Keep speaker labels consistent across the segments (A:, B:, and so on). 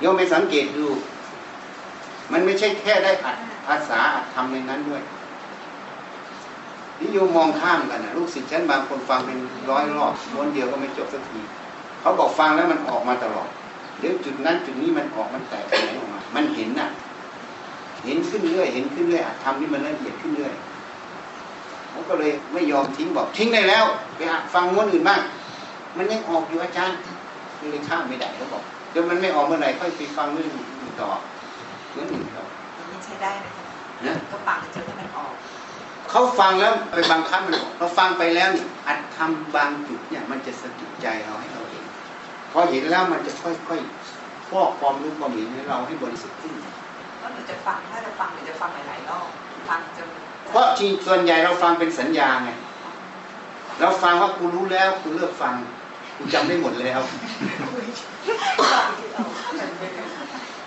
A: โยมไปสังเกตดู มันไม่ใช่แค่ได้อัดภาษาอัดทำในนั้นด้วยนี่โยมมองข้ามกันนะลูกศิษย์ฉันบางคนฟังเป็นร้อยรอบม้วนเดียวก็ไม่จบสักทีเขาบอกฟังแล้วมันออกมาตลอดเดี๋ยวจุดนั้นจุดนี้มันออกมันแตกไปไหนออกมา มันเห็นน่ะ เห็นขึ้นเรื่อยเห็นขึ้นเรื่อยทำนี่มันละเอียดขึ้นเรื่อยเขาก็เลยไม่ยอมทิ้งบอกทิ้งได้แล้ว ไปอัดฟังม้วนอื่นบ้างมันยังออกอยู่อาจารย์เลยข้ามไม่ได้เขาบอก เดี๋ยวมันไม่ออกเมื่อไหร่ค่อยไปฟังเรื่องอื่นต่อเรื่องอื่นต่อ
B: มันใช้ได้นะคะ
A: นะ
B: ก็ปังจนให้มันออก
A: เขาฟังแล้วไปบังคับมันบอกเราฟังไปแล้วนี่อัดทำบางจุดเนี่ยมันจะสะกิดใจเราให้เราเห็นพอเห็นแล้วมันจะค่อยๆฟอกความรู้ความเห็นให้เราให้บริสุทธิ์ขึ้น
B: ก็หนูจะฟังถ้าจะฟังหนูจะฟังหลายๆรอบฟังจน
A: เพราะจริงส่วนใหญ่เราฟังเป็นสัญญาไงเราฟังว่ากูรู้แล้วกูเลิกฟัง กูจำได้หมดแล้ว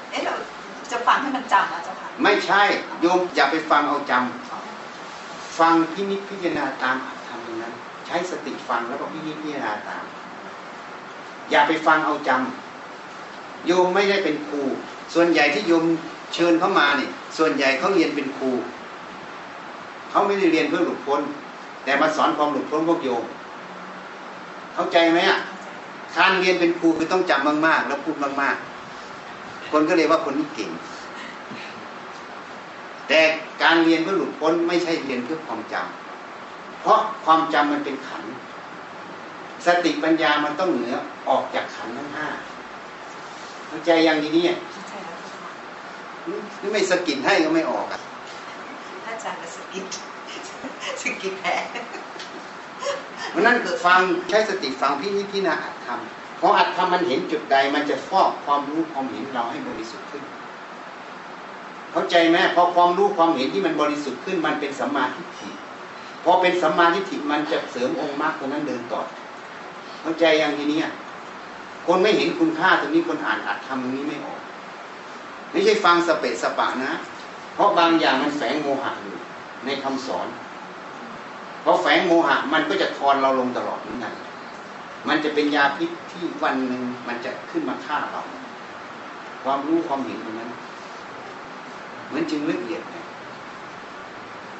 B: เอ๊ะเราจะฟังให้มันจำนะเจ้าค่ะ
A: ไม่ใช่โยมอย่าไปฟังเอาจำฟังพินิจพิจารณาตามอัตธรรมตรงนั้น ใช้สติฟังแล้วก็พินิจพิจารณาตาม อย่าไปฟังเอาจำโยมไม่ได้เป็นครู ส่วนใหญ่ที่โยมเชิญเข้ามาเนี่ยส่วนใหญ่เขาเรียนเป็นครูเขาไม่ได้เรียนเพื่อหลุดพ้น แต่มาสอนความหลุดพ้นพวกโยม เข้าใจไหมอะการเรียนเป็นครูคือต้องจำมาก ๆ แล้วพูดมาก ๆ คนก็เลยว่าคนนี้เก่ง แต่การเรียนเพื่อหลุดพ้นไม่ใช่เรียนเพื่อความจำเพราะความจำมันเป็นขันธ์สติปัญญามันต้องเหนือออกจากขันธ์ทั้งห้าเข้าใจอย่างนี้เนี่ย
B: ใช่แล้วเจ้าค่ะ
A: หรือไม่สกิดให้ก็ไม่ออกอะ
B: ถ้าอาจารย์จะสกิดสกิดแผล
A: เพราะนั้นฟังใช้สติฟังพี่นิพพิจารณาอัตธรรมพออัตธรรมมันเห็นจุดใด มันจะฟอกความรู้ความเห็นเราให้บริสุทธิ์ขึ้น เข้าใจไหมพอความรู้ความเห็นที่มันบริสุทธิ์ขึ้น มันเป็นสัมมาทิฏฐิพอเป็นสัมมาทิฏฐิมันจะเสริมองค์มรรคตัวนั้นเดินต่อ เข้าใจอย่างทีนี้คนไม่เห็นคุณค่าตรงนี้คนอ่านอัดทำตรงนี้ไม่ออก ไม่ใช่ฟังสเปะสปะนะ เพราะบางอย่างมันแฝงโมหะอยู่ในคำสอน พอแฝงโมหะมันก็จะทอนเราลงตลอดเหมือนกันมันจะเป็นยาพิษที่วันหนึ่งมันจะขึ้นมาฆ่าเรา ความรู้ความเห็นตรงนั้นเหมือนจึงละเอียดไง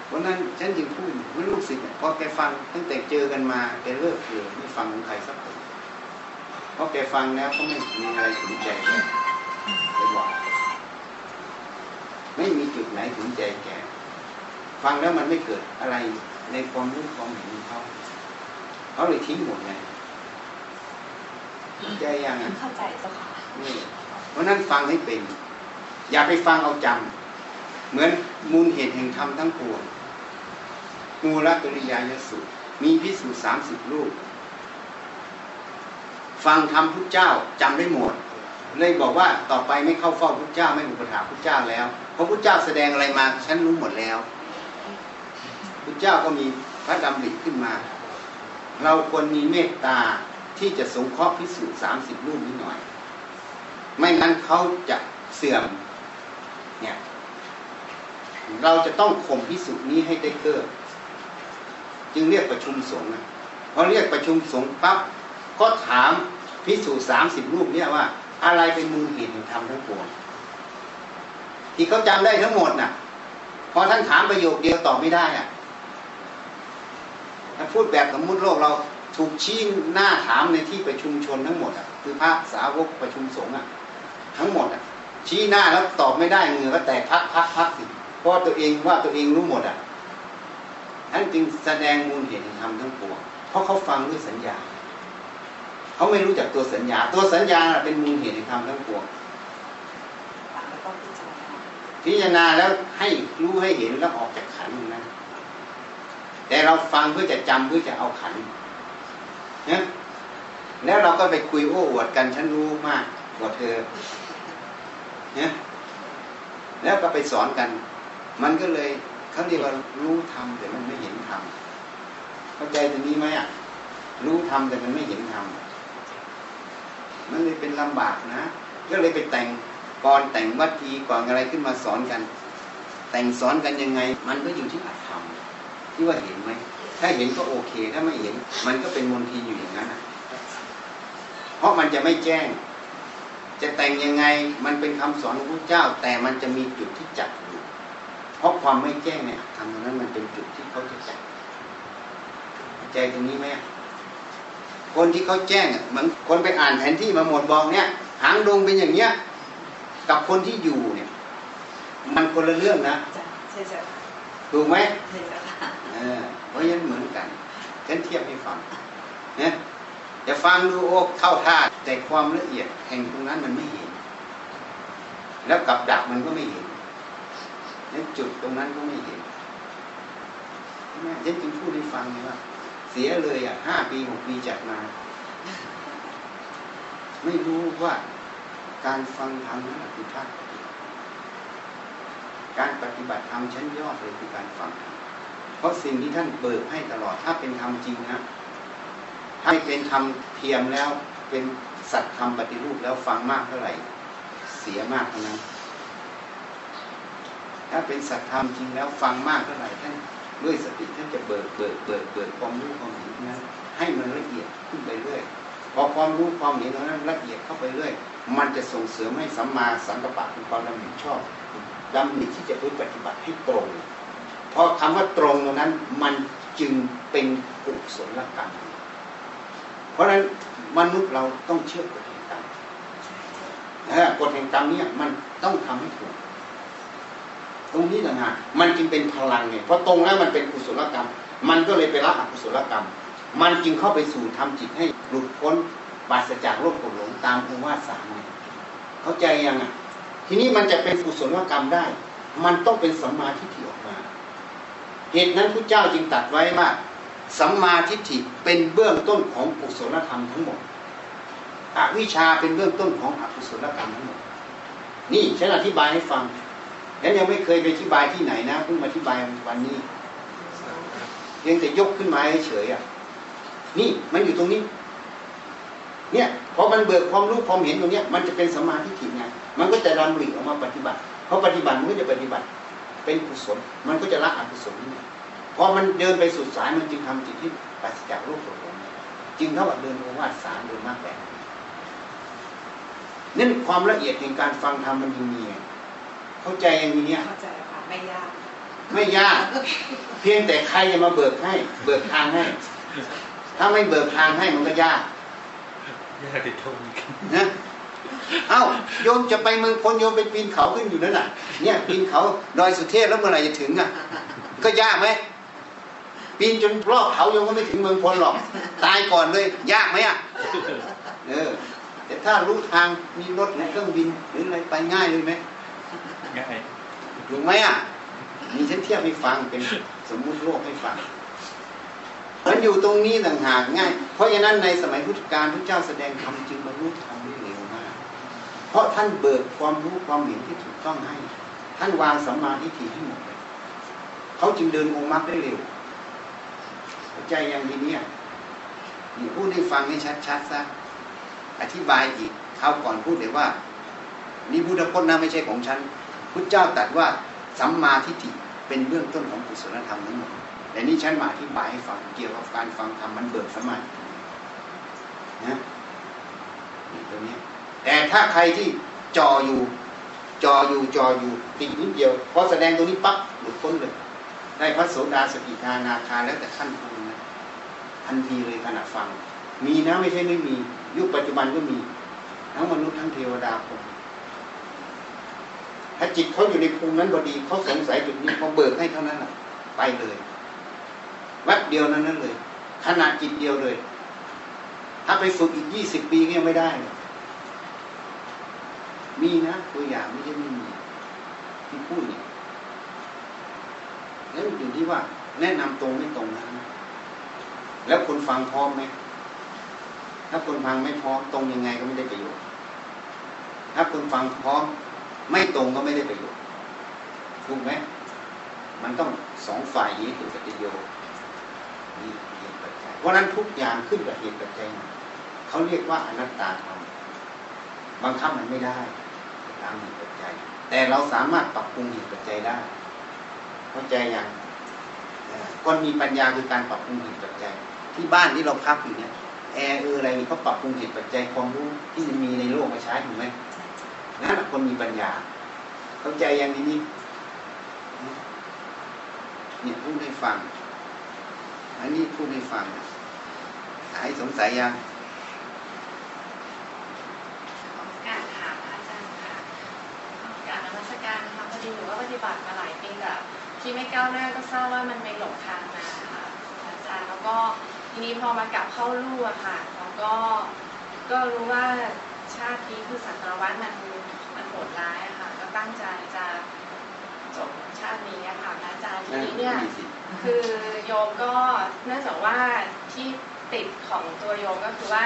A: เพราะนั้นฉันจึงพูดว่าลูกศิษย์เนี่ยพอแกฟังตั้งแต่เจอกันมาแกเลิกเลยไม่ฟังของใครสักคนเพราะแกฟังแล้วก็ไม่มีอะไรถึงใจแกแกบอกไม่มีจุดไหนถึงใจแกฟังแล้วมันไม่เกิดอะไร ในความรู้ความเห็นของเขาเขาเลยทิ้งหมดไงเข้าใจยังอะ
B: เข้าใจเจ้าค่ะ
A: นี่เพราะนั้นฟังให้เป็น อย่าไปฟังเอาจำเหมือนมูลเหตุแห่งธรรมทั้งปวงมูลตุริยายสุมีพิสูจน์สามสิบรูป ฟังธรรมพุทธเจ้าจำได้หมด เลยบอกว่าต่อไปไม่เข้าเฝ้าพุทธเจ้าไม่อุปถาพุทธเจ้าแล้วเพราะพุทธเจ้าแสดงอะไรมาฉันรู้หมดแล้ว พุทธเจ้าก็มีพระดำริขึ้นมา เราควรมีเมตตาที่จะสงเคราะห์พิสูจน์สามสิบรูปนี้หน่อย ไม่งั้นเขาจะเสื่อมเนี่ยเราจะต้องข่มพิสูจน์นี้ให้ได้เกิดจึงเรียกประชุมสงฆ์พอเรียกประชุมสงฆ์ปั๊บก็ถามพิสูจน์สามสิบรูปเนี่ยว่า อะไรเป็นมูลเหตุแห่งธรรมทั้งปวงที่เขาจำได้ทั้งหมดน่ะพอท่านถามประโยคเดียวตอบไม่ได้อะ พูดแบบสมมุติโลกเราถูกชี้หน้าถามในที่ประชุมชนทั้งหมดอะคือพระสาวกประชุมสงฆ์อะทั้งหมดอะชี้หน้าแล้วตอบไม่ได้เหงื่อก็แตกพักพักพักสิเพราะตัวเองว่าตัวเองรู้หมดอะท่านจึงแสดงมูลเหตุแห่งธรรมทั้งปวงเพราะเขาฟังด้วยสัญญา เขาไม่รู้จักตัวสัญญา ตัวสัญญาน่ะเป็นมูลเหตุแห่งธรรมทั้งปวง
B: ฟังแล้วก็พิจารณา
A: พิจารณาแล้วให้รู้ให้เห็นแล้วออกจากขันธ์นะ แต่เราฟังเพื่อจะจำเพื่อจะเอาขันธ์นะแล้วเราก็ไปคุยโอ้อวดกันฉันรู้มากกว่าเธอนะแล้วก็ไปสอนกัน มันก็เลยเขาเรียกว่ารู้ทำแต่มันไม่เห็นทำเข้าใจตรงนี้ไหมอะ รู้ทำแต่มันไม่เห็นทำมันเลยเป็นลำบากนะก็เลยไปแต่งกรแต่งวัตถีก่อนอะไรขึ้นมาสอนกัน แต่งสอนกันยังไง มันก็อยู่ที่อัตธรรม ที่ว่าเห็นไหมถ้าเห็นก็โอเค ถ้าไม่เห็น มันก็เป็นมนทินอยู่อย่างนั้นนะเพราะมันจะไม่แจ้ง จะแต่งยังไงมันเป็นคำสอนของพระเจ้า แต่มันจะมีจุดที่จับอยู่เพราะความไม่แจ้งเนี่ยทำตรงนั้นมันเป็นจุดที่เขาจะจับเข้าใจตรงนี้ไหมคนที่เขาแจ้งอะเหมือนคนไปอ่านแผนที่มาหมดบอกเนี่ย หางดงเป็นอย่างเนี้ย กับคนที่อยู่เนี่ย มันคนละเรื่องนะ
B: จ้ะใช่จ้ะ
A: ถูกไหม
B: ใช่จ้ะค่ะ
A: เพราะฉะนั้นเหมือนกันฉันเทียบให้ฟังเนี่ยจะฟังดูโอ้เข้าท่าแต่ความละเอียดแห่งตรงนั้นมันไม่เห็น แล้วกับดักมันก็ไม่เห็นแล้วจุดตรงนั้นก็ไม่เห็นใช่ไหมฉันจึงพูดให้ฟังว่า เสียเลยอะห้าปีหกปีจัดมา ไม่รู้ว่าการฟังธรรมนั้นคือท่าการปฏิบัติธรรมชั้นยอดเลยคือการฟังธรรม เพราะสิ่งที่ท่านเบิกให้ตลอด ถ้าเป็นธรรมจริงนะถ้าเป็นธรรมเทียมแล้วเป็นสัตธรรมปฏิรูปแล้วฟังมากเท่าไหร่ เสียมากเท่านั้น ถ้าเป็นสัตธรรมจริงแล้วฟังมากเท่าไหร่ท่านด้วยสติท่านจะเบิกเบิกเบิกเบิกความรู้ความเห็นนั้นให้มันละเอียดขึ้นไปเรื่อยพอความรู้ความเห็นนั้นละเอียดเข้าไปเรื่อยมันจะส่งเสริมให้สัมมาสังกัปปะคือความดำริชอบดำริที่จะปฏิบัติให้ตรง เพราะคำว่าตรงตรงนั้นมันจึงเป็นกุศลกรรม เพราะฉะนั้นมนุษย์เราต้องเชื่อกฎแห่งกรรมกฎแห่งกรรมเนี่ยมันต้องทำให้ถูก ตรงนี้ต่างหากมันจึงเป็นพลังไงเพราะตรงแล้วมันเป็นกุศลกรรม มันก็เลยไปละอกุศลกรรม มันจึงเข้าไปสู่ทำจิตให้หลุดพ้นปราศจากโลกโกรธหลงตามองค์ว่าสามเข้าใจยังอะ ทีนี้มันจะเป็นกุศลกรรมได้ มันต้องเป็นสัมมาทิฏฐิออก เหตุนั้นพระเจ้าจึงตัดไว้ว่าสัมมาทิฏฐิเป็นเบื้องต้นของกุศลธรรมทั้งหมดอวิชชาเป็นเบื้องต้นของอกุศลกรรมทั้งหมด นี่ฉันอธิบายให้ฟัง แล้วยังไม่เคยไปอธิบายที่ไหนนะเพิ่งมาอธิบายวันนี้เพียงแต่ยกขึ้นมาเฉยอะ นี่มันอยู่ตรงนี้ เนี่ยพอมันเบิกความรู้ความเห็นตรงเนี้ย มันจะเป็นสมมาธิถิไงมันก็จะดำริออกมาปฏิบัติเพราะปฏิบัติมันก็จะปฏิบัติ เป็นกุศล มันก็จะละอกุศลนี่พอมันเดินไปสุดสายมันจึงทำจิตที่ปราศจากโลกโกรธหลงจึงเท่ากับเดินโอวาทสามเดินมากแบบนั่นความละเอียดแห่งการฟังธรรมมันจึงมีไงเข้าใจอย่างนี้เนี่ย
B: เข้าใจค่ะไม่ยาก
A: ไม่ยาก เพียงแต่ใครจะมาเบิกให้ เบิกทางให้ ถ้าไม่เบิกทางให้มันก็ยาก
C: ยากติดทน
A: นะ เอ้าโยมจะไปเมืองพลโยมไปปีนเขาขึ้นอยู่นั่นน่ะ เนี่ยปีนเขาดอยสุเทพแล้วเมื่อไหร่จะถึงอะ ก็ยากไหมปีนจนรอบเขาโยมก็ไม่ถึงเมืองพลหรอก ตายก่อนเลย ยากไหมอะเออแต่ถ้ารู้ทางมีรถหรือเครื่องบินหรืออะไรไปง่ายเลยไหม
C: ง่าย
A: ถูกไหมอะมีฉันเทียบให้ฟังเป็นสมมุติโลกให้ฟังมันอยู่ตรงนี้ต่างหากง่าย เพราะฉะนั้นในสมัยพุทธกาลพระเจ้าแสดงธรรมจึงบรรลุธรรมได้เร็วมาก เพราะท่านเบิกความรู้ความเห็นที่ถูกต้องให้ ท่านวางสัมมาทิฏฐิให้หมดเลยเขาจึงเดินองค์มรรคได้เร็วใจอย่างนี้เนี่ยนี่พูดให้ฟังให้ชัดๆซะอธิบายอีกคราวก่อนพูดเลยว่า นี่พุทธพจน์นะไม่ใช่ของฉันพุทธเจ้าตรัสว่าสัมมาทิฏฐิเป็นเบื้องต้นของกุศลธรรมทั้งหมดแต่นี่ฉันมาอธิบายให้ฟังเกี่ยวกับการฟังธรรมมันเบิกสมาธินะนี่ตรงนี้ แต่ถ้าใครที่จออยู่จออยู่จออยู่ติดนิดเดียวพอแสดงตรงนี้ปั๊บหลุดพ้นเลยได้พระโสดาสกิทานาคาแล้วแต่ขั้นภูมินะทันทีเลยขณะฟัง มีนะไม่ใช่ไม่มี ยุคปัจจุบันก็มี ทั้งมนุษย์ทั้งเทวดาผมถ้าจิตเขาอยู่ในภูมินั้นพอดีเขาสงสัยจุดนี้เขาเบิกให้เท่านั้นแหละไปเลยวัดเดียวนั้นนั้นเลยขนาดจิตเดียวเลย ถ้าไปฝึกอีกยี่สิบปีก็ยังไม่ได้เลย มีนะตัวอย่างไม่ใช่ไม่มีที่พูดเนี่ยแล้วอยู่ที่ว่า แนะนำตรงไม่ตรงนะแล้วคนฟังพร้อมไหมถ้าคนฟังไม่พร้อมตรงยังไงก็ไม่ได้ประโยชน์ถ้าคนฟังพร้อมไม่ตรงก็ไม่ได้ประโยชน์ถูกไหมมันต้องสองฝ่ายนี้ถูกปฏิโยชน์นี่เหตุปัจจัยเพราะนั้นทุกอย่างขึ้นกับเหตุปัจจัยเขาเรียกว่าอนัตตาธรรมบังคับมันไม่ได้ามเหตุปัจจัย แต่เราสามารถปรับปรุงเหตุปัจจัยได้ เข้าใจยังคนมีปัญญาคือการปรับปรุงเหตุปัจจัย ที่บ้านที่เราพักอยู่เนี่ยแอร์เอออะไรนี่เขาปรับปรุงเหตุปัจจัยความรู้ที่มีในโลกมาใช้ถูกไหมนั่นแหละคนมีปัญญา เข้าใจอย่างนี้นี่เนี่ยพูดให้ฟัง อันนี้พูดให้ฟังหายสงสัยยัง
D: ขอโอกาสถามพระอาจารย์ค่ะขอโอกาสนมัสการนะคะพอดีหนูว่าป ฏิบัติมาหลายปีแต่ที่ไม่ก้าวหน้าก็ทราบว่ามันไปหลงทางมาค่ะอาจารย์แล้วก็ทีนี้พอมากลับเข้าลู่อะค่ะแล้วก็ก็รู้ว่าชาตินี้คือสัตววัฏมันมันโหดร้ายอะค่ะ ก็ตั้งใจจะจบชาตินี้อะค่ะอาจารย์ที
A: นี้
D: เนี่ยคือโยมก็เนื่องจากว่าที่ติดของตัวโยมก็คือว่า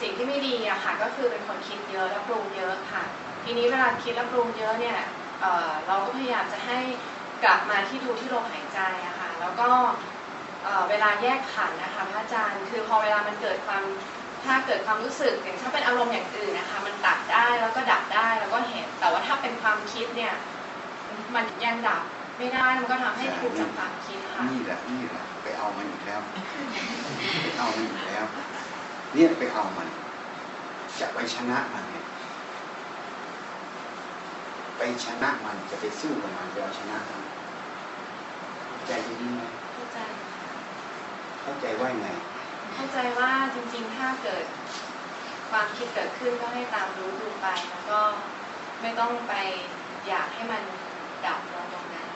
D: สิ่งที่ไม่ดีอะค่ะ ก็คือเป็นคนคิดเยอะและปรุงเยอะค่ะ ทีนี้เวลาคิดและปรุงเยอะเนี่ย เราก็พยายามจะให้กลับมาที่ดูที่ลมหายใจอะค่ะแล้วก็เวลาแยกขันนะคะพระอาจารย์คือพอเวลามันเกิดความถ้าเกิดความรู้สึกอย่างถ้าเป็นอารมณ์อย่างอื่นนะคะ มันตัดได้แล้วก็ดับได้แล้วก็เห็น แต่ว่าถ้าเป็นความคิดเนี่ย มันยังดับไม่ได้มันก็ทำให้ทุกข์จากความคิดค่ะ
A: นี่แหละนี่แหละไปเอามันอีกแล้วไปเอามันอีกแล้ว เนี่ยไปเอามัน จะไปชนะมันเนี่ย ไปชนะมันจะไปสู้กับมันจะเอาชนะมันเข้าใจตรงนี้ไหม
D: เข้าใจ
A: เข้าใจว่าไง
D: เข้าใจว่าจริงๆถ้าเกิดความคิดเกิดขึ้นก็ให้ตามรู้ดูไปแล้วก็ไม่ต้องไปอยากให้มันดับลงตรงนั้น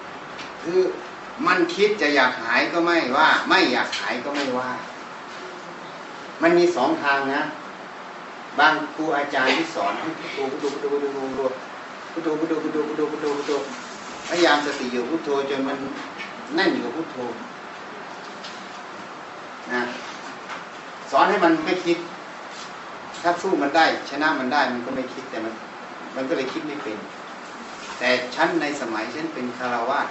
A: คือมันคิดจะอยากหายก็ไม่ว่า ไม่อยากหายก็ไม่ว่า มันมีสองทางนะ บางครูอาจารย์ที่สอนให้พุทโธพุทโธ พุทโธพุทโธพุทโธพุทโธพุทโธพุทโธพยายามสติอยู่พุทโธจนมันแน่นอยู่กับพุทโธนะสอนให้มันไม่คิด ถ้าสู้มันได้ ชนะมันได้มันก็ไม่คิดแต่มัน มันก็เลยคิดไม่เป็น แต่ฉันในสมัยฉันเป็นคารวาส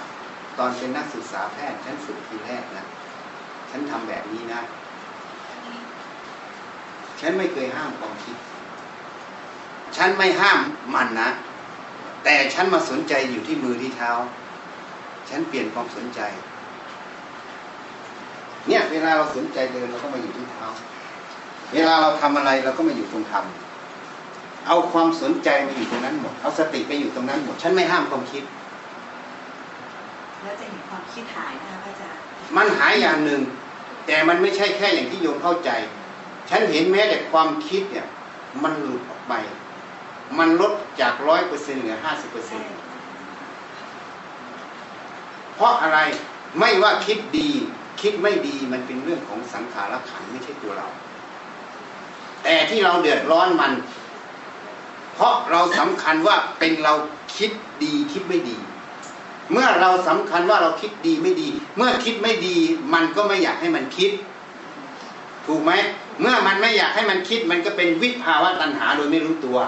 A: ตอนเป็นนักศึกษาแพทย์ฉันฝึกทีแรกนะฉันทำแบบนี้นะ ฉันไม่เคยห้ามความคิด ฉันไม่ห้ามมันนะ แต่ฉันมาสนใจอยู่ที่มือที่เท้า ฉันเปลี่ยนความสนใจ เนี่ยเวลาเราสนใจเดินเราก็มาอยู่ที่เท้า เวลาเราทำอะไรเราก็มาอยู่ตรงทำเอาความสนใจมาอยู่ตรงนั้นหมด เอาสติไปอยู่ตรงนั้นหมด ฉันไม่ห้ามความคิด
B: แล้วจะเห็นความคิดหายนะคะพระอาจารย์
A: มันหายอย่างหนึ่ง แต่มันไม่ใช่แค่อย่างที่โยมเข้าใจ ฉันเห็นแม้แต่ความคิดเนี่ย มันหลุดออกไป มันลดจากร้อยเปอร์เซ็นเหลือห้าสิบเปอร์เซ็นเพราะอะไรไม่ว่าคิดดี คิดไม่ดีมันเป็นเรื่องของสังขารขันไม่ใช่ตัวเรา แต่ที่เราเดือดร้อนมัน เพราะเราสำคัญว่าเป็นเราคิดดีคิดไม่ดี เมื่อเราสำคัญว่าเราคิดดีไม่ดี เมื่อคิดไม่ดี มันก็ไม่อยากให้มันคิด ถูกไหมเมื่อมันไม่อยากให้มันคิด มันก็เป็นวิภาวะตัณหาโดยไม่รู้ตัว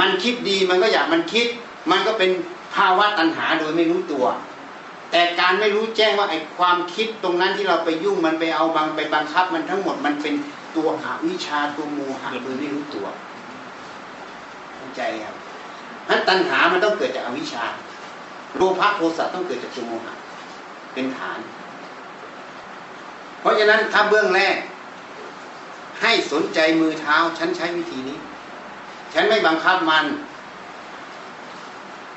A: มันคิดดีมันก็อยากมันคิด มันก็เป็นภาวะตัณหาโดยไม่รู้ตัว แต่การไม่รู้แจ้งว่าไอ้ความคิดตรงนั้นที่เราไปยุ่งมันไปเอาบังไปบังคับ มันทั้งหมดมันเป็นตัวอวิชาตัวโมหะโดยไม่รู้ตัวเข้าใจครับนั้นตัณหามันต้องเกิดจากอวิชชาโลภะโทสะต้องเกิดจากตัวโมหะเป็นฐาน เพราะฉะนั้นถ้าเบื้องแรก ให้สนใจมือเท้าฉันใช้วิธีนี้ ฉันไม่บังคับมัน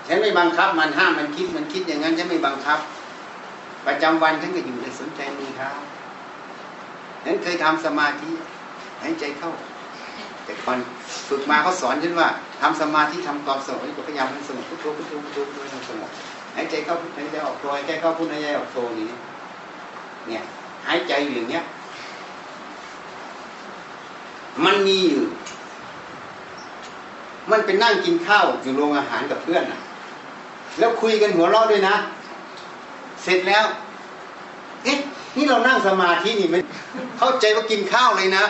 A: ฉันไม่บังคับมันห้ามมันคิดมันคิดอย่างนั้นฉันไม่บังคับ ประจำวันฉันก็อยู่ในสนใจมือเท้าฉันเคยทำสมาธิหายใจเข้า แต่ก่อนฝึกมาเขาสอนฉันว่าทำสมาธิทำความสงบก็พยายามให้สงบพุทโธพุทโธพุทโธพุทโธให้สงบหายใจเข้าพุทหายใจออกโธหายใจเข้าพุทหายใจออกโธนี้เนี่ยหายใจอยู่อย่างเงี้ยมันมีอยู่ มันเป็นนั่งกินข้าวอยู่โรงอาหารกับเพื่อนนะแล้วคุยกันหัวเราะด้วยนะ เสร็จแล้ว เอ๊ะ นี่เรานั่งสมาธินี่มันเข้าใจว่ากินข้าวเลยนะ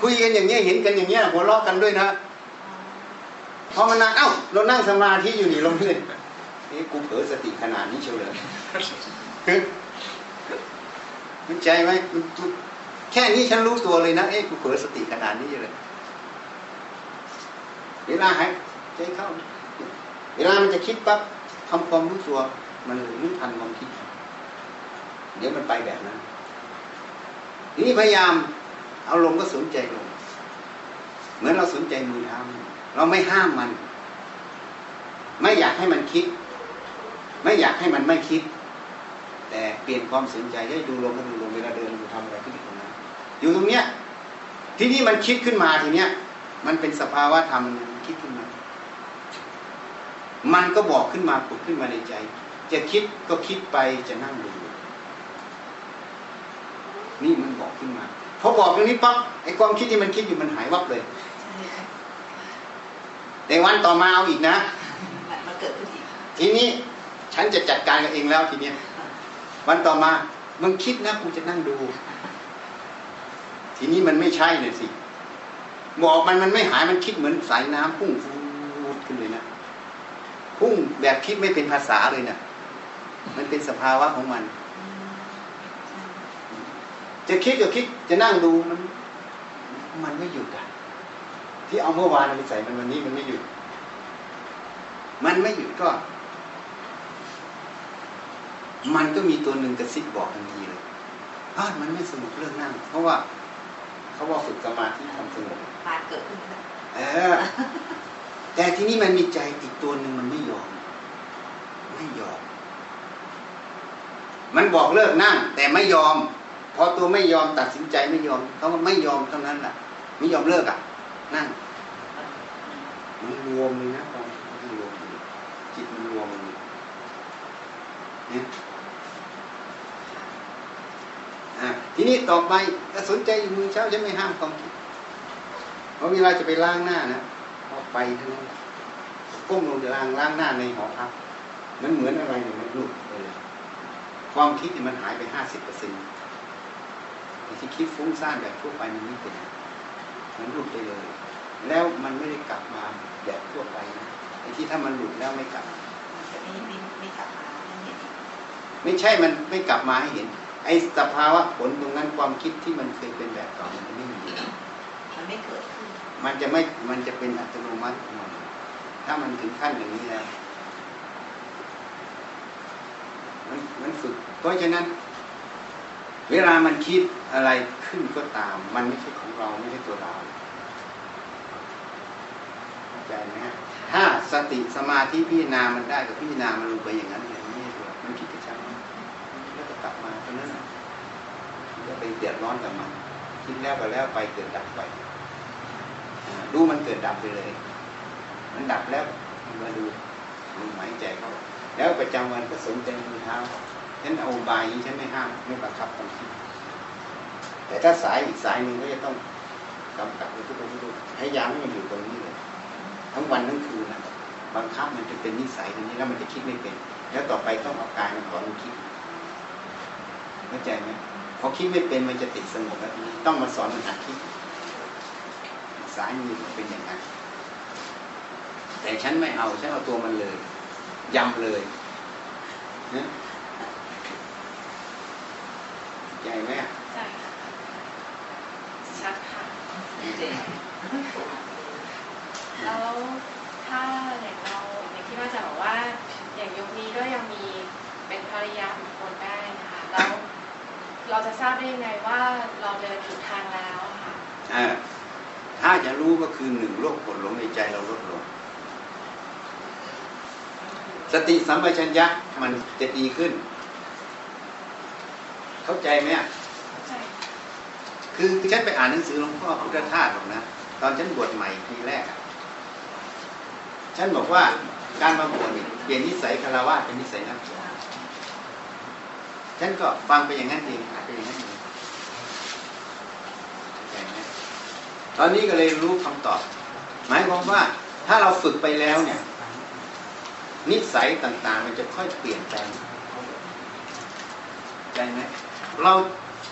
A: คุยกันอย่างเงี้ยเห็นกันอย่างเงี้ยหัวเราะกันด้วยนะพอมานั่งเอ้า เรานั่งสมาธิอยู่นี่เราไม่เลยเอ๊ะกูเผลอสติขนาดนี้เชียวเลยมันใจไหมมันแค่นี้ฉันรู้ตัวเลยนะ เอ๊ะกูเผลอสติขนาดนี้เลย เวลาหายใจเข้า เวลามันจะคิดปั๊บทำความรู้ตัวมันรู้ทันความคิด เดี๋ยวมันไปแบบนั้นทีนี้พยายามเอาลมก็สนใจลงเหมือนเราสนใจมือเท้าเราไม่ห้ามมัน ไม่อยากให้มันคิด ไม่อยากให้มันไม่คิด แต่เปลี่ยนความสนใจให้ดูลมก็ดูลมเวลาเดินดูทำอะไรก็อยู่ตรงนั้นอยู่ตรงเนี้ย ที่นี่มันคิดขึ้นมาทีเนี้ย มันเป็นสภาวะธรรมมัน คิดขึ้นมา มันก็บอกขึ้นมาปุดขึ้นมาในใจ จะคิดก็คิดไปจะนั่งดูนี่มันบอกขึ้นมาพอบอกตรงนี้ปั๊บไอ้ความคิดที่มันคิดอยู่มันหายวับเลยแต่วันต่อมาเอาอีกนะ
B: มันมันเกิดขึ้นอีก
A: ทีนี้ฉันจะจัดการกับเองแล้วทีเนี้ยวันต่อมามึงคิดนะกูจะนั่งดู ทีนี้มันไม่ใช่เลยสิ บอกมันมันไม่หายมันคิดเหมือนสายน้ำพุ่งฟูดขึ้นเลยนะพุ่งแบบคิดไม่เป็นภาษาเลยนะมันเป็นสภาวะของมัน จะคิดก็คิดจะนั่งดูมัน มันไม่หยุดอะที่เอาเมื่อวานไปใส่มันวันนี้มันไม่หยุด มันไม่หยุดก็ มันก็มีตัวหนึ่งกระซิบบอกทันทีเลยอ้ามันไม่สนุกเรื่องนั่ง เพราะว่า เขาว่าฝึกสมาธิทำสงบ
B: มารเกิดขึ้นแล้ว
A: เออ แต่ที่นี่มันมีใจอีกตัวหนึ่งมันไม่ยอม ไม่ยอม มันบอกเลิกนั่ง แต่ไม่ยอม พอตัวไม่ยอมตัดสินใจไม่ยอมเขาก็ไม่ยอมเท่านั้นแหละไม่ยอมเลิกอะ นั่งมันรวมเลยนะความคิดมันรวมเลยจิตมันรวมเลยเนี่ยอะ ทีนี้ต่อไปถ้าสนใจอยู่มือเช้าฉันไม่ห้ามความคิดเพราะเวลาจะไปล้างหน้านะออกไปเท่านั้นแหละก้มลงล้างล้างหน้าในหอพักมันเหมือนอะไรเนี่ยมันหลุดไปเลยความคิดเนี่ยมันหายไปห้าสิบเปอร์เซ็นต์ที่คิดฟุ้งซ่านแบบทั่วไปมันไม่เป็นมันหลุดไปเลย แล้วมันไม่ได้กลับมาแบบทั่วไปนะไอ้ที่ถ้ามันหลุดแล้วไม่กลับ
B: แต่นี่ไม่ไม่กลับมาไม่เห็น
A: ไม่ใช่มันไม่กลับมาให้เห็น ไอ้สภาวะผลตรงนั้นความคิดที่มันเคยเป็นแบบเก่ามันจะไม่มี
B: มันไม่เกิดขึ้น
A: มันจะไม่มันจะเป็นอัตโนมัติของมันถ้ามันถึงขั้นอย่างนี้แล้วมันมันฝึก เพราะฉะนั้น เวลามันคิดอะไรขึ้นก็ตาม มันไม่ใช่ของเราไม่ใช่ตัวเราเข้าใจไหมฮะถ้าสติสมาธิพิจารณามันได้ก็พิจารณามันลงไปอย่างนั้นเลยไม่ใช่ตัวมันคิด กลับมาเท่านั้นน่ะมันก็ไปเดือดร้อนกับมันคิดแล้วก็แล้วไปเกิดดับไปดูมันเกิดดับไปเลย มันดับแล้วมาดูมันหายใจเขาแล้วประจำวันก็สนใจมือเท้าฉันเอาบายนี้ฉันไม่ห้ามไม่บังคับความคิดแต่ถ้าสายอีกสายหนึ่งก็จะต้องกำกับไปทุกทุกทุกพยายามให้มันอยู่ตรงนี้เลย ทั้งวันทั้งคืนนะบังคับมันจะเป็นนิสัยตรงนี้แล้วมันจะคิดไม่เป็น แล้วต่อไปต้องเอากายมันถอนมันคิด เข้าใจไหมพอคิดไม่เป็นมันจะติดสงบแล้วนี้ต้องมาสอนมันหัดคิดสายมือเป็นอย่างนั้นแต่ฉันไม่เอาฉันเอาตัวมันเลยยำเลยนะใหญ่ไหม
D: ใช่ค่ะชัดค่ะ
B: เจ๋ง
D: แล้วถ้าอย่างเราอย่างที่ว่าจะบอกว่าอย่างยุคนี้ก็ยังมีเป็นภรรยาบุคคลได้นะคะแล้ว เราจะทราบได้ยังไงว่าเราเดินถูกทางแล้วค่ะ
A: อ่าถ้าจะรู้ก็คือหนึ่งโรคผลหลงในใจเราลดลง สติสัมปชัญญะมันจะดีขึ้น เข้าใจไหมอะ
D: ใช่
A: คือฉันไปอ่านหนังสือหลวงพ่อพุทธทาสหรอกนะ ตอนฉันบวชใหม่ทีแรกอะฉันบอกว่าการมาบวชเนี่ยเปลี่ยนนิสัยคารวะเป็นนิสัยนักบวช ฉันก็ฟังไปอย่างนั้นเองอ่านไปอย่างนั้นเองตอนนี้ก็เลยรู้คำตอบ หมายความว่าถ้าเราฝึกไปแล้วเนี่ย นิสัยต่างๆ มันจะค่อยเปลี่ยนแปลงใจไหมเรา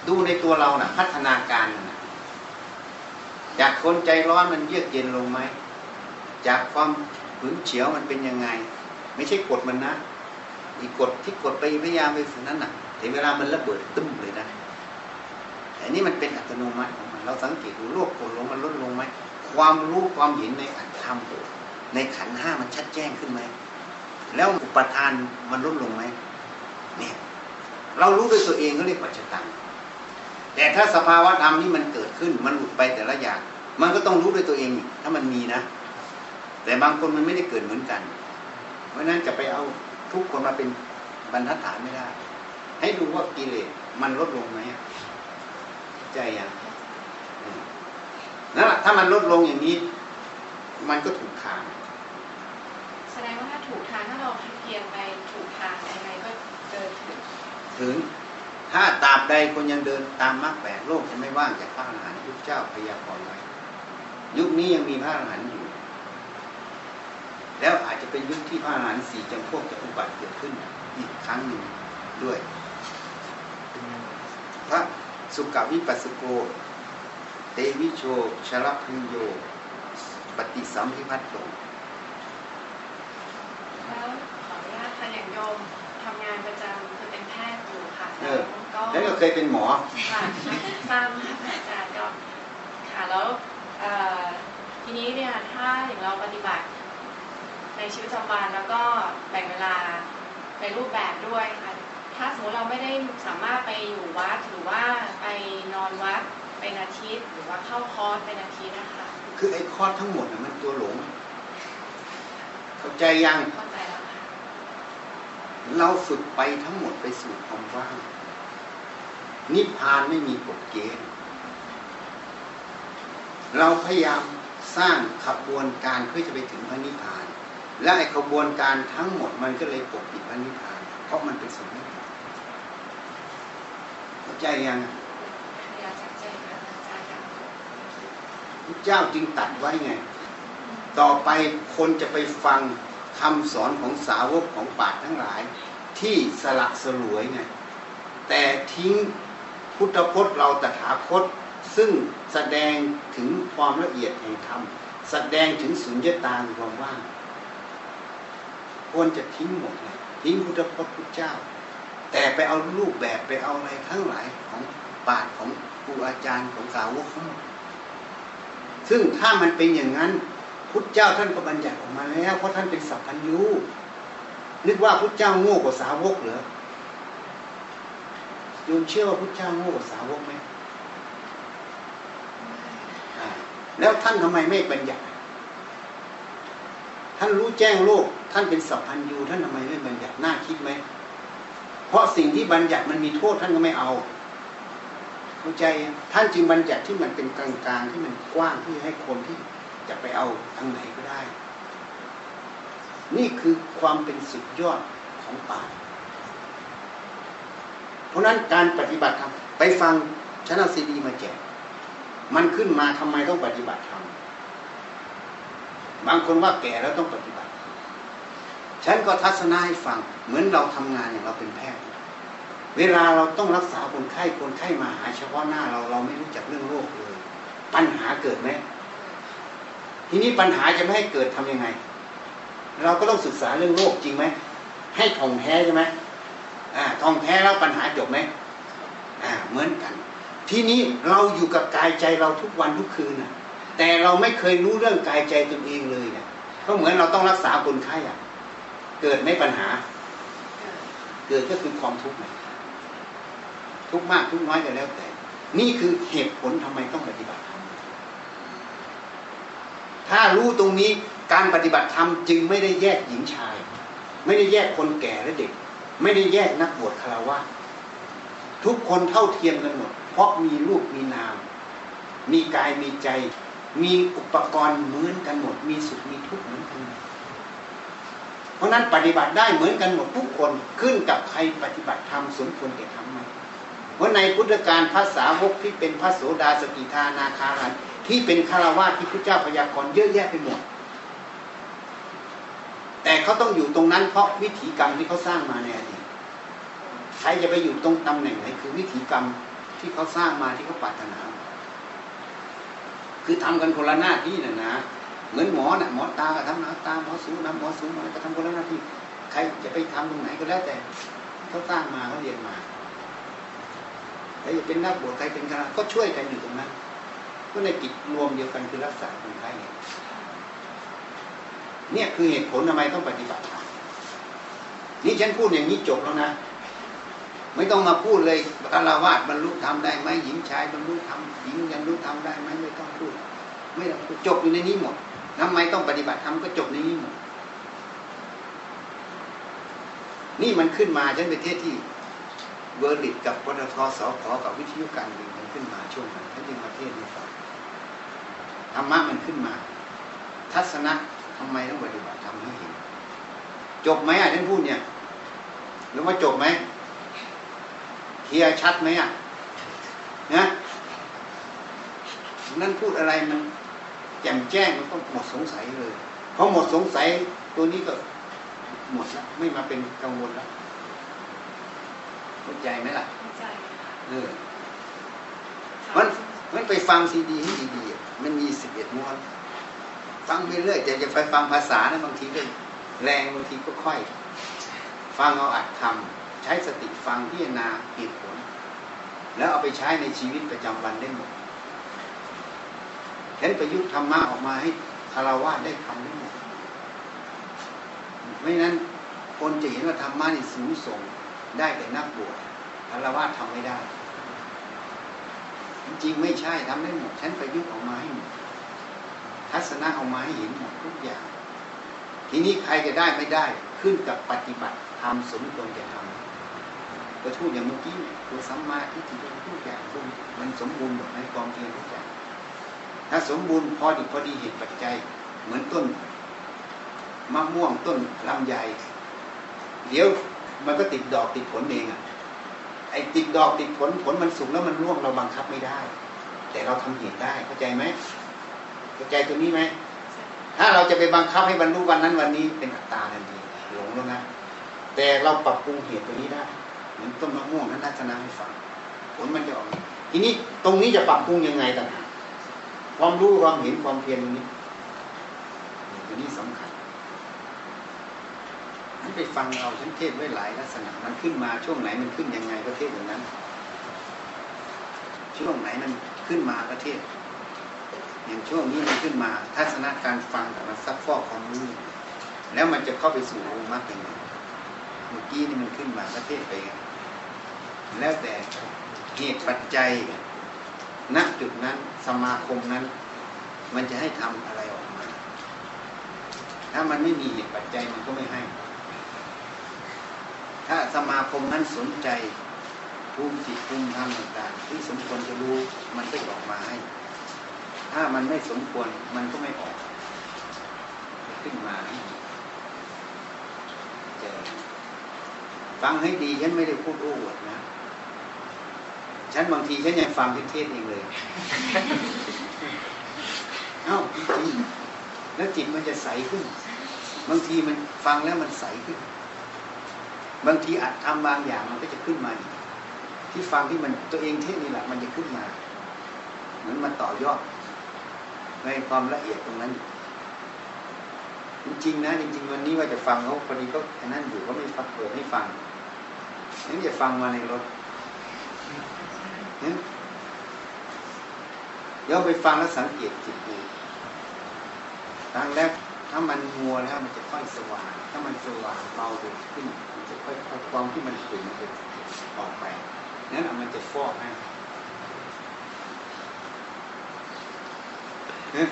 A: ดูในตัวเรานะ่ะ พัฒนาการนะจากคนใจร้อนมันเยือกเย็นลงไหม จากความหึงเฉียวมันเป็นยังไง ไม่ใช่กดมันนะ อีกกดที่กดไปพยายามไปสิ่งนั้นน่ะ ถึงเวลามันระเบิดตึ้มเลยนะแต่นี่มันเป็นอัตโนมัติของมัน เราสังเกตดูโลกโกรธลงมันลดลงไหมความรู้ความเห็นในอัตธรรมในขันห้ามันชัดแจ้งขึ้นไหมแล้วอุปทานมันลดลงไหมเนี่ยเรารู้ด้วยตัวเองก็เรียกปัจจตังแต่ถ้าสภาวะธรรมนี่มันเกิดขึ้น มันหลุดไปแต่ละอย่าง มันก็ต้องรู้ด้วยตัวเองถ้ามันมีนะ แต่บางคนมันไม่ได้เกิดเหมือนกัน เพราะฉะนั้นจะไปเอาทุกคนมาเป็นบรรทัดฐานไม่ได้ ให้ดูว่ากิเลสมันลดลงไหมอะใจยังอืมนั่นแหละถ้ามันลดลงอย่างนี้ มันก็ถูกทาง
D: แสดงว่าถ้าถูกทางถ้าเราเพียรไปถูกทางยังไงก็เดินถึง
A: ถึงถ้าตราบใดคนยังเดินตามมรรคแปดโลกจะไม่ว่างจากพระอรหันต์ยุคเจ้าพยากรณ์ไว้ ยุคนี้ยังมีพระอรหันต์อยู่ แล้วอาจจะเป็นยุคที่พระอรหันต์สี่จำพวกจะอุบัติเกิดขึ้นอีกครั้งหนึ่งด้วย พระสุกวิปัสสโก เตวิโชชลพัญโย ปฏิสัมพิพัตโต
D: แล้วขออนุญาตค่ะอย่างโยมทำงานประจำคือเป็นแพทย์อยู่ค่ะ
A: เออ
D: ก็
A: แล้วก็เคยเป็นหมอ
D: ค่ะทราบค่ะอาจารย์ก็ค่ะแล้วเอ่อทีนี้เนี่ยถ้าอย่างเราปฏิบัติในชีวิตประจำวันแล้วก็แบ่งเวลาในรูปแบบด้วยค่ะ ถ้าสมมติเราไม่ได้สามารถไปอยู่วัดหรือว่าไปนอนวัดเป็นอาทิตย์หรือว่าเข้าคอร์สเป็นอาทิตย์นะคะ
A: คือไอ้คอร์สทั้งหมดน่ะมันตัวหลง เข้าใจยัง
D: เข้าใจแล้วค่ะ
A: เราฝึกไปทั้งหมดไปสู่ความว่างนิพพานไม่มีกฎเกณฑ์เราพยายามสร้างขบวนการเพื่อจะไปถึงพระนิพพาน และไอ้ขบวนการทั้งหมดมันก็เลยปกปิดพระนิพพาน เพราะมันเป็นสมมติเข้า ใจยัง
D: พยายามชัดเจนค่ะอาจารย์ค่ะ
A: พระเจ้าจึงตัดไว้ไง ต่อไปคนจะไปฟังคำสอนของสาวกของปาฏทั้งหลาย ที่สละสลวยไง แต่ทิ้งพุทธพจน์เราตถาคต ซึ่งแสดงถึงความละเอียดแห่งธรรมแสดงถึงสุญญตาความว่างควรจะทิ้งหมดเลยทิ้งพุทธพจน์พุทธเจ้า แต่ไปเอารูปแบบไปเอาอะไรทั้งหลายของปาฏของครูอาจารย์ของสาวกทั้งหมดซึ่งถ้ามันเป็นอย่างนั้นพุทธเจ้าท่านก็บัญญัติออกมาแล้ว เพราะท่านเป็นสัพพัญญูนึกว่าพุทธเจ้าโง่กว่าสาวกเหรอโยมเชื่อว่าพุทธเจ้าโง่กว่าสาวกไหมแล้วท่านทำไมไม่บัญญัติ ท่านรู้แจ้งโลก ท่านเป็นสัพพัญญูท่านทำไมไม่บัญญัติน่าคิดไหม เพราะสิ่งที่บัญญัติมันมีโทษท่านก็ไม่เอา เข้าใจท่านจึงบัญญัติที่มันเป็นกลางๆที่มันกว้างที่ให้คนที่จะไปเอาทางไหนก็ได้ นี่คือความเป็นสุดยอดของป่า เพราะนั้นการปฏิบัติธรรมไปฟังชนะซีดีมาแจกมันขึ้นมาทำไมต้องปฏิบัติธรรมบางคนว่าแก่แล้วต้องปฏิบัติ ฉันก็ทัศนะให้ฟัง เหมือนเราทำงานอย่างเราเป็นแพทย์ เวลาเราต้องรักษาคนไข้คนไข้มาหา เฉพาะหน้าเราเราไม่รู้จักเรื่องโรคเลย ปัญหาเกิดไหมทีนี้ปัญหาจะไม่ให้เกิดทำยังไง เราก็ต้องศึกษาเรื่องโรคจริงไหมให้ท่องแท้ใช่ไหมอ่าท่องแท้แล้วปัญหาจบไหมอ่าเหมือนกัน ทีนี้เราอยู่กับกายใจเราทุกวันทุกคืนน่ะแต่เราไม่เคยรู้เรื่องกายใจตนเองเลยเนี่ยก็เหมือนเราต้องรักษาคนไข้อะ เกิดไหมปัญหา เกิดก็คือความทุกข์ไงทุกข์มากทุกข์น้อยก็แล้วแต่ นี่คือเหตุผลทำไมต้องปฏิบัติธรรมถ้ารู้ตรงนี้การปฏิบัติธรรมจึงไม่ได้แยกหญิงชาย ไม่ได้แยกคนแก่และเด็ก ไม่ได้แยกนักบวชคารวะทุกคนเท่าเทียมกันหมด เพราะมีรูปมีนาม มีกายมีใจ มีอุปกรณ์เหมือนกันหมด มีสุขมีทุกข์เหมือนกันหมด เพราะนั้นปฏิบัติได้เหมือนกันหมดทุกคนขึ้นกับใครปฏิบัติธรรมสมควรแก่ธรรมไหมเพราะในพุทธการภาษาวกที่เป็นพระโสดาสกิทานาคารันที่เป็นคารวะที่พระเจ้าพยากรณ์เยอะแยะไปหมด แต่เขาต้องอยู่ตรงนั้นเพราะวิถีกรรมที่เขาสร้างมาในอดีตใครจะไปอยู่ตรงตำแหน่งไหนคือวิถีกรรมที่เขาสร้างมาที่เขาปรารถนา คือทำกันคนละหน้าที่น่ะนะ เหมือนหมอน่ะหมอตาก็ทำหน้าตาหมอสูนะหมอสูมันก็ทำคนละหน้าที่ใครจะไปทำตรงไหนก็แล้วแต่เขาสร้างมาเขาเรียนมาใครจะเป็นนักบวชใครเป็นคณะก็ช่วยกันอยู่ตรงนั้นก็ในกิจรวมเดียวกันคือรักษาคนไข้เนี่ยเนี่ยคือเหตุผลทำไมต้องปฏิบัติธรรมนี่ฉันพูดอย่างนี้จบแล้วนะ ไม่ต้องมาพูดเลยคารวาสบรรลุธรรมได้ไหมหญิงชายบรรลุธรรมหญิงบรรลุธรรมได้ไหมไม่ต้องพูด ไม่ต้องจบอยู่ในนี้หมด ทำไมต้องปฏิบัติธรรมก็จบในนี้หมดนี่มันขึ้นมาฉันไปเทศที่เวอร์ลิตกับปตทสพกับวิทยุการบินมันขึ้นมาช่วงนั้นฉันจึงมาเทศให้ฟังธรรมะมันขึ้นมา ทัศนะทำไมต้องปฏิบัติทำให้เห็นจบไหมอะท่านพูดเนี่ยหรือว่าจบไหมเคลียร์ชัดไหมอะนะนั่นพูดอะไรมัน แจ่มแจ้งมันก็หมดสงสัยเลยพอหมดสงสัยตัวนี้ก็หมดแล้วไม่มาเป็นกังวลแล้วเข้าใจไหมล่ะ
D: เข้าใจค่ะ
A: เออมันไม่ไปฟังซีดีให้ดีๆอะมันมีสิบเอ็ดม้วนฟังไปเรื่อยแต่จะไปฟังภาษานะบางทีก็แรงบางทีก็ค่อย ฟังเอาอัดคำใช้สติฟังพิจารณาเหตุผล แล้วเอาไปใช้ในชีวิตประจำวันได้หมด เห็นประยุกต์ธรรมะออกมาให้คารวะได้ทำได้หมดไม่นั้นคนจะเห็นว่าธรรมะนี่สูงส่งได้แต่นักบวชคารวะทำไม่ได้ จริงๆไม่ใช่ทำได้หมดฉันประยุกต์ออกมาให้หมดทัศนะออกมาให้เห็นหมดทุกอย่าง ทีนี้ใครจะได้ไม่ได้ขึ้นกับปฏิบัติทำสมควรจะทำก็พูดอย่างเมื่อกี้ตัวสัมมาทิฏฐิทุกอย่างมันสมบูรณ์หมดในความเพียรทุกอย่าง ถ้าสมบูรณ์พอดีพอดีเหตุปัจจัย เหมือนต้นมะม่วงต้นลำไยเดี๋ยวมันก็ติดดอกติดผลเองอะไอ้ติดดอกติดผลผลมันสุกแล้วมันร่วงเราบังคับไม่ได้ แต่เราทำเหตุได้เข้าใจไหมเข้าใจตัวนี้ไหมถ้าเราจะไปบังคับให้บรรลุวันนั้นวันนี้เป็นอัตตาทันทีหลงแล้วนะแต่เราปรับปรุงเหตุตัวนี้ได้เหมือนต้นมะม่วงนั้นทัศนะให้ฟังผลมันจะออกมาทีนี้ตรงนี้จะปรับปรุงยังไงต่างหาก ความรู้ความเห็นความเพียรนี้ตัวนี้สำคัญฉันไปฟังเราฉันเทศไว้หลายลักษณะ มันขึ้นมาช่วงไหนมันขึ้นยังไงก็เทศอย่างนั้น ช่วงไหนมันขึ้นมาก็เทศอย่างช่วงนี้มันขึ้นมาทัศนะการฟังแต่มันซักฟอกความรู้แล้วมันจะเข้าไปสู่องค์มรรคยังไงเมื่อกี้นี่มันขึ้นมาก็เทศไป แล้วแต่เหตุปัจจัย ณจุดนั้นสมาคมนั้น มันจะให้ทำอะไรออกมา ถ้ามันไม่มีเหตุปัจจัยมันก็ไม่ให้ ถ้าสมาคมนั้นสนใจภูมิจิตภูมิธรรมต่างๆที่สมควรจะรู้มันก็ออกมาให้ ถ้ามันไม่สมควรมันก็ไม่ออก ขึ้นมาให้เจอฟังให้ดีฉันไม่ได้พูดโอ้อวดนะ ฉันบางทีฉันยังฟังเทศเองเลยเอ้าจริงๆแล้วจิตมันจะใสขึ้น บางทีมันฟังแล้วมันใสขึ้น บางทีอัดทำบางอย่างมันก็จะขึ้นมาอีกที่ฟังที่มันตัวเองเทศนี่แหละมันจะขึ้นมาเหมือนมันต่อยอดในความละเอียดตรงนั้นจริงๆนะจริง ๆ วันนี้ว่าจะฟังเขาพอดีก็แค่นั้นอยู่ก็ไม่ฟังเปิดให้ฟังงั้นจะฟังมาในรถเนี่ยเดี๋ยวไปฟังแล้วสังเกตจิตดูครั้งแรกถ้ามันมัวแล้วมันจะค่อยสว่าง ถ้ามันสว่างเบาขึ้น มันจะค่อยๆความที่มันขุ่นมันจะออกไปนั้นมันจะฟอกให้เนี่ย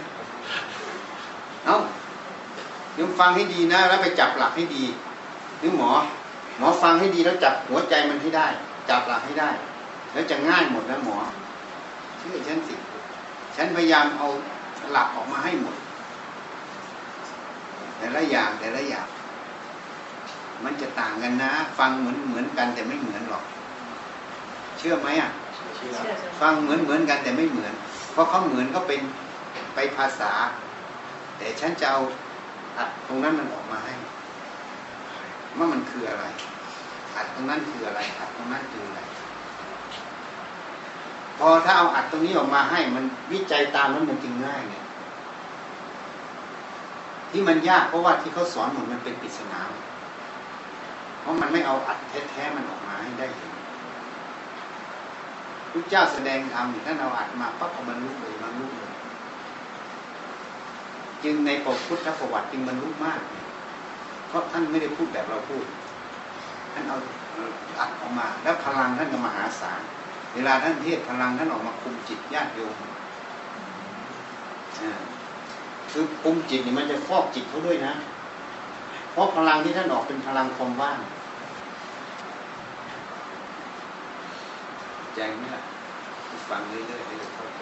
A: เอาเดี๋ยวฟังให้ดีนะ แล้วไปจับหลักให้ดีนี่หมอ หมอฟังให้ดีแล้วจับหัวใจมันให้ได้ จับหลักให้ได้ แล้วจะง่ายหมดแล้วหมอเชื่อฉันสิ ฉันพยายามเอาหลักออกมาให้หมด แต่ละอย่างแต่ละอย่าง มันจะต่างกันนะ ฟังเหมือนเหมือนกันแต่ไม่เหมือนหรอก เชื่อไหมอะ
C: เชื่อ
D: เชื่อจัง
A: ฟังเหมือนเหมือนกันแต่ไม่เหมือน เพราะเขาเหมือนเขาเป็นไปภาษา แต่ฉันจะเอาอัดตรงนั้นมันออกมาให้ว่ามันคืออะไรอัดตรงนั้นคืออะไรอัดตรงนั้นคืออะไร พอถ้าเอาอัดตรงนี้ออกมาให้มันวิจัยตามนั้นมันจึงง่ายไงที่มันยากเพราะว่าที่เขาสอนหมดมันเป็นปริศนา เพราะมันไม่เอาอัดแท้ๆมันออกมาให้ได้เห็นพระเจ้าแสดงธรรมท่านเอาอัดมาปั๊บเอาบรรลุเลยบรรลุเลยจึงในปกพุทธประวัติจึงบรรลุมาก เพราะท่านไม่ได้พูดแบบเราพูด ท่านเอาอัดออกมา แล้วพลังท่านก็มหาศาล วลาท่านเทศพลังท่านออกมาคุมจิตญาติโยมคือคุมจิตนี่มันจะฟอกจิตเขาด้วยนะ เพราะพลังที่ท่านออกเป็นพลังความว่างใจไหมล่ะฟังเรื่อยๆให้เราเข้าใจ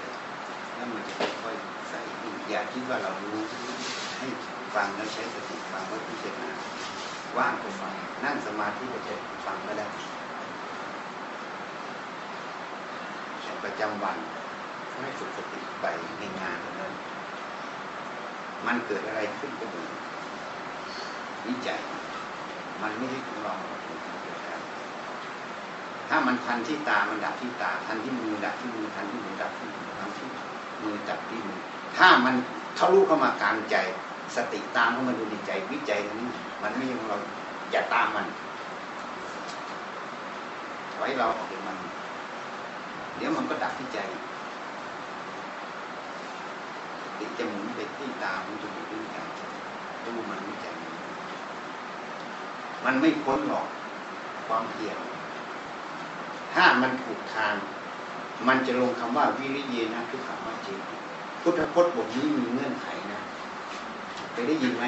A: แล้วมันจะค่อยๆใส่อย่าคิดว่าเรารู้ให้ฟังแล้วใช้สติฟังแล้วพิจารณาว่างก็ฟังนั่งสมาธิก็จะฟังก็ได้แต่ ประจำวันให้ฝึกสติไปในงานนั้น มันเกิดอะไรขึ้นก็ดูวิจัย มันไม่ใช่ของเราถ้ามันทันที่ตา มันดับที่ตา ทันที่มือดับที่มือ ทันที่มือดับที่มือทันที่มือดับที่มือ ถ้ามันทะลุเข้ามากลางใจ สติตามเข้ามาดูในใจ วิจัยตรงนี้มันไม่ใช่ของเรา อย่าตามมันไว้เราออกจากมัน เดี๋ยวมันก็ดับที่ใจติจะหมุนไปที่ตาหูจมูกลิ้นกายดูมันวิจัยมันมันไม่พ้นหรอกความเพียรถ้ามันถูกทาง มันจะลงคำว่าวิริเยนะทุกขมาเจติพุทธพจน์บทนี้มีเงื่อนไขนะเคยได้ยินไหม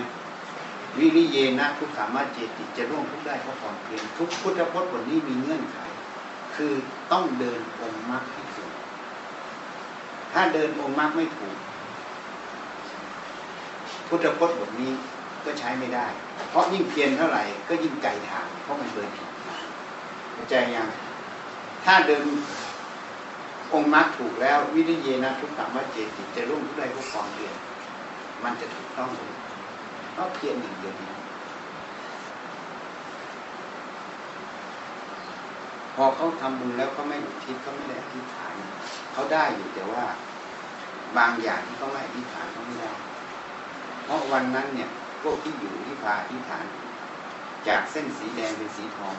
A: วิริเยนะทุกขามาเจติจะร่วงทุกได้เพราะความเพียรทุกพุทธพจน์บทนี้มีเงื่อนไข คือต้องเดินองค์มรรคให้ถูกถ้าเดินองค์มรรคไม่ถูก พุทธพจน์บทนี้ก็ใช้ไม่ได้ เพราะยิ่งเพียรเท่าไหร่ก็ยิ่งไกลทาง เพราะมันเดินผิดทางเข้าใจยังถ้าเดินองค์มรรคถูกแล้ว วิริเยนะทุกขามเจติจะร่วมทุกได้เพราะความเพียรมันจะถูกต้องเพราะเพียรอย่างเดียวนี้ พอเขาทำบุญแล้วเขาไม่อุทิศเขาไม่ได้อธิษฐานเขาได้อยู่แต่ว่าบางอย่างที่เขาไม่อธิษฐานเขาไม่ได้ เพราะวันนั้นเนี่ยพวกที่อยู่ที่พาอธิษฐาน จากเส้นสีแดงเป็นสีทอง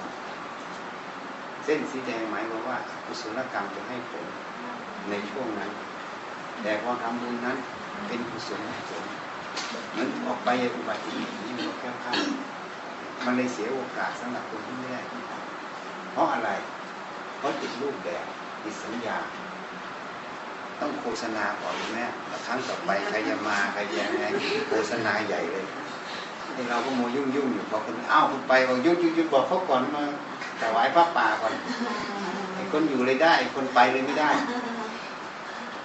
A: เส้นสีแดงหมายความว่ากุศลกรรมจะให้ผลในช่วงนั้น แต่พอทำบุญนั้นเป็นกุศลผลเหมือนออกไปอุบัติเหตุนี้มันแค่ข้ามมันเลยเสียโอกาสสำหรับคนที่ไม่ได้ เพราะอะไร เพราะติดรูปแบบติดสัญญา ต้องโฆษณาก่อนเลยแม่แล้วครั้งต่อไปใครจะมาใครจะยังไงโฆษณาใหญ่เลยไอ้เราก็โมยุ่งยุ่งๆอยู่พอคนอ้าวคุณไปบอกหยุดหยุดหยุดบอกเขาก่อนมาถวายพระป่าก่อนไอ้คนอยู่เลยได้ไอ้คนไปเลยไม่ได้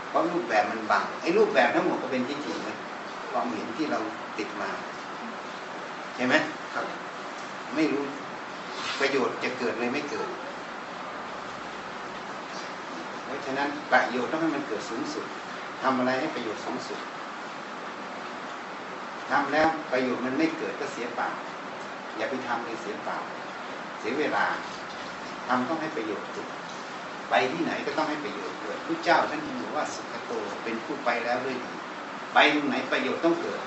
A: เพราะรูปแบบมันบังไอ้รูปแบบทั้งหมดก็เป็นที่จริงเลยความเห็นที่เราติดมาใช่ไหมครับไม่รู้ ประโยชน์จะเกิดเลยไม่เกิด เพราะฉะนั้นประโยชน์ต้องให้มันเกิดสูงสุดทำอะไรให้ประโยชน์สูงสุดทำแล้วประโยชน์มันไม่เกิดก็เสียเปล่า อย่าไปทำเลยเสียเปล่า เสียเวลาทำต้องให้ประโยชน์เกิดไปที่ไหนก็ต้องให้ประโยชน์เกิดพระเจ้าท่านบอกว่าสุขโตเป็นผู้ไปแล้วด้วยดี ไปตรงไหนประโยชน์ต้องเกิด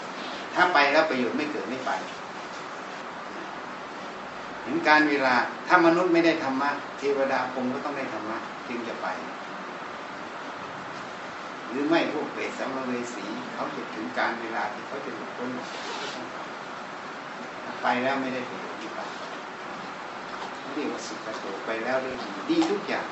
A: ถ้าไปแล้วประโยชน์ไม่เกิดไม่ไป ถึงการเวลาถ้ามนุษย์ไม่ได้ธรรมะเทวดาคงก็ต้องได้ธรรมะจึงจะไป หรือไม่พวกเปรตสัมภเวสีเขาจะถึงการเวลาที่เขาจะหลุดพ้นออกจากทุกข์ต้องไปแล้วไม่ได้ประโยชน์ที่ไปเขาเรียกว่าสุขโตไปแล้วเรื่องดีทุกอย่าง